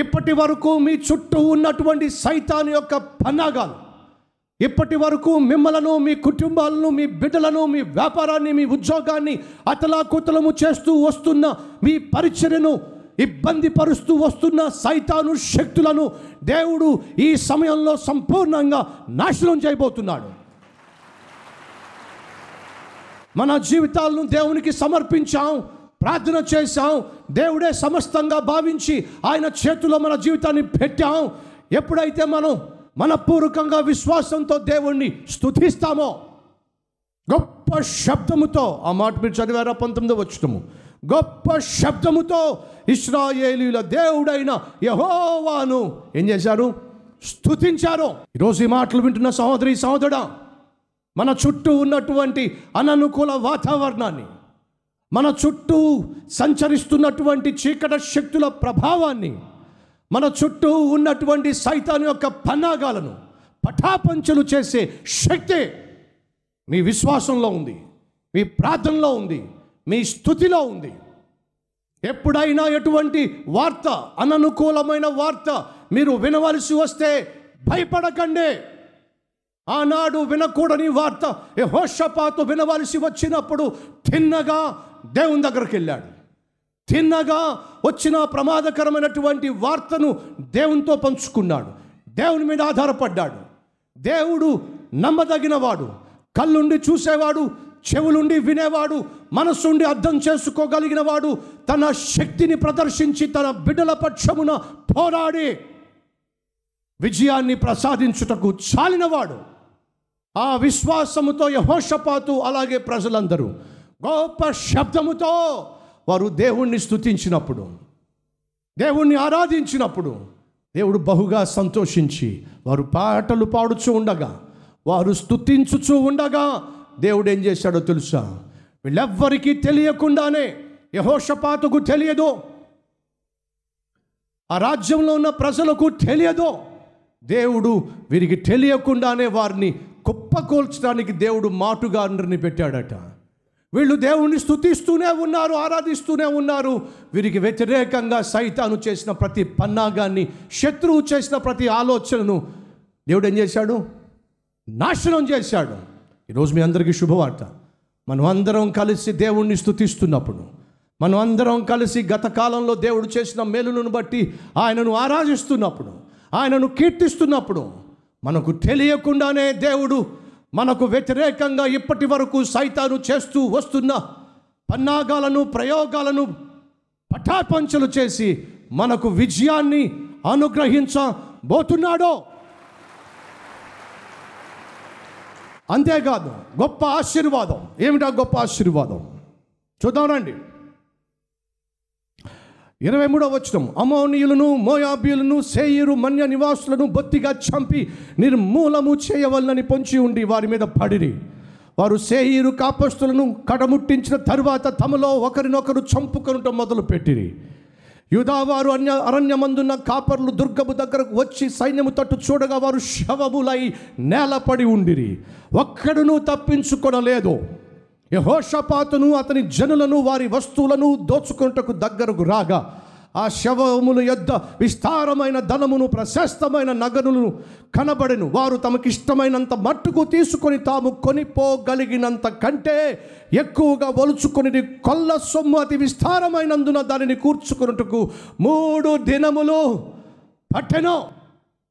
ఇప్పటి వరకు మీ చుట్టూ ఉన్నటువంటి సైతాన్ యొక్క పన్నాగాలు ఇప్పటి వరకు మిమ్మలను మీ కుటుంబాలను మీ బిడ్డలను మీ వ్యాపారాన్ని మీ ఉద్యోగాన్ని అతలాకుతలము చేస్తూ వస్తున్న మీ పరిచర్యను ఇబ్బంది పరుస్తూ వస్తున్న సైతాను శక్తులను దేవుడు ఈ సమయంలో సంపూర్ణంగా నాశనం చేయబోతున్నాడు. మన జీవితాలను దేవునికి సమర్పించాం. ప్రార్థన చేశాం. దేవుడే సమస్తంగా భావించి ఆయన చేతిలో మన జీవితాన్ని పెట్టాం. ఎప్పుడైతే మనం మనపూర్వకంగా విశ్వాసంతో దేవుణ్ణి స్థుతిస్తామో గొప్ప శబ్దముతో ఆ మాట మీరు చదివారా? పంతొమ్మిదో వచ్చటము గొప్ప శబ్దముతో ఇస్రాయేలీల దేవుడైన యహోవాను ఏం చేశారు? స్థుతించారు ఈరోజు ఈ మాటలు వింటున్న సహోదరి సహోదరుడా మన చుట్టూ ఉన్నటువంటి అననుకూల వాతావరణాన్ని మన చుట్టూ సంచరిస్తున్నటువంటి చీకట శక్తుల ప్రభావాన్ని మన చుట్టూ ఉన్నటువంటి సైతాన్ యొక్క పన్నాగాలను పటాపంచలు చేసే శక్తే మీ విశ్వాసంలో ఉంది మీ ప్రార్థనలో ఉంది మీ స్థుతిలో ఉంది. ఎప్పుడైనా ఎటువంటి వార్త అననుకూలమైన వార్త మీరు వినవలసి వస్తే భయపడకండి. ఆనాడు వినకూడని వార్త యహోషపాతు వినవలసి వచ్చినప్పుడు తిన్నగా దేవుని దగ్గరికి వెళ్ళాడు. తిన్నగా వచ్చిన ప్రమాదకరమైనటువంటి వార్తను దేవునితో పంచుకున్నాడు. దేవుని మీద ఆధారపడ్డాడు. దేవుడు నమ్మదగినవాడు. కళ్ళుండి చూసేవాడు చెవులుండి వినేవాడు మనసుండి అర్థం చేసుకోగలిగిన వాడు తన శక్తిని ప్రదర్శించి తన బిడ్డల పక్షమున పోరాడి విజయాన్ని ప్రసాదించుటకు చాలినవాడు. ఆ విశ్వాసముతో యహోషపాతు అలాగే ప్రజలందరూ గొప్ప శబ్దముతో వారు దేవుణ్ణి స్తుతించినప్పుడు దేవుణ్ణి ఆరాధించినప్పుడు దేవుడు బహుగా సంతోషించి వారు పాటలు పాడుచూ ఉండగా వారు స్థుతించుచూ ఉండగా దేవుడు ఏం చేశాడో తెలుసా? వీళ్ళెవ్వరికీ తెలియకుండానే యహోషపాతుకు తెలియదు ఆ రాజ్యంలో ఉన్న ప్రజలకు తెలియదు దేవుడు వీరికి తెలియకుండానే వారిని కుప్పకూల్చడానికి దేవుడు మాటుగాండ్రిని పెట్టాడట. వీళ్ళు దేవుణ్ణి స్థుతిస్తూనే ఉన్నారు ఆరాధిస్తూనే ఉన్నారు. వీరికి వ్యతిరేకంగా సైతాను చేసిన ప్రతి పన్నాగాన్ని శత్రువు చేసిన ప్రతి ఆలోచనను దేవుడు ఏం చేశాడు? నాశనం చేశాడు. ఈరోజు మీ అందరికీ శుభవార్త. మనం అందరం కలిసి దేవుణ్ణి స్థుతిస్తున్నప్పుడు మనం అందరం కలిసి గత కాలంలో దేవుడు చేసిన మేలును బట్టి ఆయనను ఆరాధిస్తున్నప్పుడు ఆయనను కీర్తిస్తున్నప్పుడు మనకు తెలియకుండానే దేవుడు మనకు వ్యతిరేకంగా ఇప్పటి వరకు సైతాను చేస్తూ వస్తున్న పన్నాగాలను ప్రయోగాలను పటాపంచలు చేసి మనకు విజయాన్ని అనుగ్రహించబోతున్నాడో. అంతేకాదు గొప్ప ఆశీర్వాదం. ఏమిటా గొప్ప ఆశీర్వాదం? చూద్దాం రండి. ఇరవై మూడవ వచనం. అమోనియులను మోయాబియులను సేయిరు మన్య నివాసులను బొత్తిగా చంపి నిర్మూలము చేయవలనని పొంచి ఉండి వారి మీద పడిరి. వారు సేయిరు కాపస్తులను కడముట్టించిన తరువాత తమలో ఒకరినొకరు చంపుకొనుట మొదలు పెట్టిరి యుధావారు అన్య అరణ్యమందున్న కాపర్లు దుర్గము దగ్గరకు వచ్చి సైన్యము తట్టు చూడగా వారు శవములై నేలపడి ఉండిరి. ఒక్కడును తప్పించుకొనలేదు. యహోషపాతును అతని జనులను వారి వస్తువులను దోచుకొనుటకు దగ్గరకు రాగా ఆ శవముల యొద్ద విస్తారమైన ధనమును ప్రశస్తమైన నగరులను కనబడెను. వారు తమకిష్టమైనంత మట్టుకు తీసుకొని తాము కొనిపోగలిగినంత కంటే ఎక్కువగా ఒలుచుకొని కొల్ల సొమ్ము అతి విస్తారమైనందున దానిని కూర్చుకొనుటకు మూడు దినములు పట్టెను.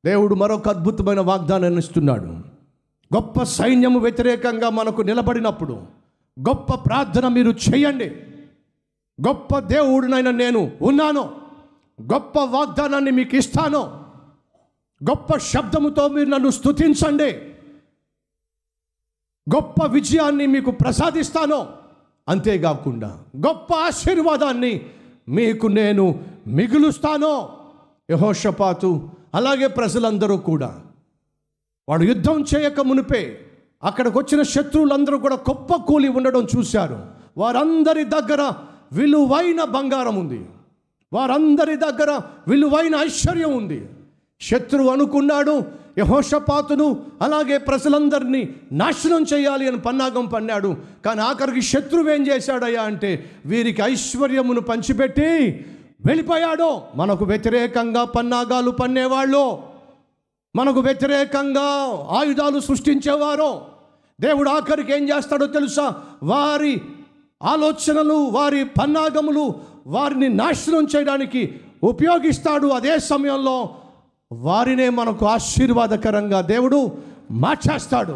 దేవుడు మరొక అద్భుతమైన వాగ్దానాన్ని ఇస్తున్నాడు. గొప్ప సైన్యము వ్యతిరేకంగా మనకు నిలబడినప్పుడు గొప్ప ప్రార్థన మీరు చేయండి. గొప్ప దేవుడినైనా నేను ఉన్నాను. గొప్ప వాగ్దానాన్ని మీకు ఇస్తాను. గొప్ప శబ్దముతో మీరు నన్ను స్తుతించండి. గొప్ప విజయాన్ని మీకు ప్రసాదిస్తాను. అంతేకాకుండా గొప్ప ఆశీర్వాదాన్ని మీకు నేను మిగులుస్తాను. యహోషపాతు అలాగే ప్రజలందరూ కూడా. వాడు యుద్ధం చేయక మునిపే అక్కడికి వచ్చిన శత్రువులందరూ కూడా గొప్ప కూలి ఉండడం చూశారు. వారందరి దగ్గర విలువైన బంగారం ఉంది. వారందరి దగ్గర విలువైన ఐశ్వర్యం ఉంది. శత్రువు అనుకున్నాడు యహోషపాతును అలాగే ప్రజలందరినీ నాశనం చేయాలి అని పన్నాగం పన్నాడు. కానీ ఆఖరికి శత్రువు ఏం చేశాడయ్యా అంటే వీరికి ఐశ్వర్యమును పంచిపెట్టి వెళ్ళిపోయాడో. మనకు వ్యతిరేకంగా పన్నాగాలు పన్నేవాళ్ళు. మనకు వ్యతిరేకంగా ఆయుధాలు సృష్టించేవారు దేవుడు ఆఖరికి ఏం చేస్తాడో తెలుసా? వారి ఆలోచనలు వారి పన్నాగములు వారిని నాశనం చేయడానికి ఉపయోగిస్తాడు. అదే సమయంలో వారినే మనకు ఆశీర్వాదకరంగా దేవుడు మార్చేస్తాడు.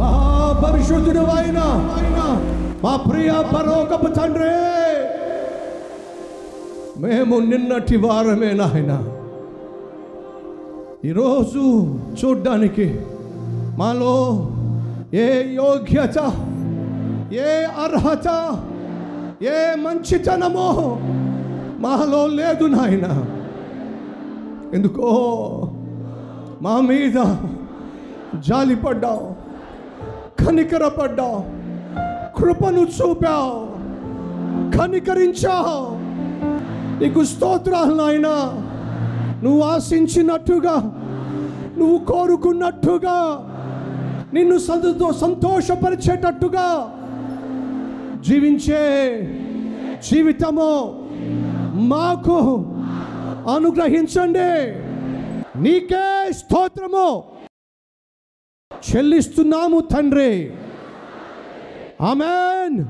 మహాపరిశుద్ధుడు ఆయన మా ప్రియ పరోకపు తండ్రి! మేము నిన్నటి వారమే నాయన. ఈరోజు చూడ్డానికి మాలో ఏ యోగ్యత ఏ అర్హత ఏ మంచితనమో మాలో లేదు నాయన. ఎందుకో మా మీద జాలిపడ్డావు కనికరపడ్డావు కృపను చూపావు కనికరించావు. నీకు స్తోత్రాలు నాయన. నువ్వు ఆశించినట్టుగా నువ్వు కోరుకున్నట్టుగా నిన్ను సంతో సంతోషపరిచేటట్టుగా జీవించే జీవితము మాకు అనుగ్రహించండి. నీకే స్తోత్రము. చెల్లిస్తున్నాము తండ్రి. ఆమెన్.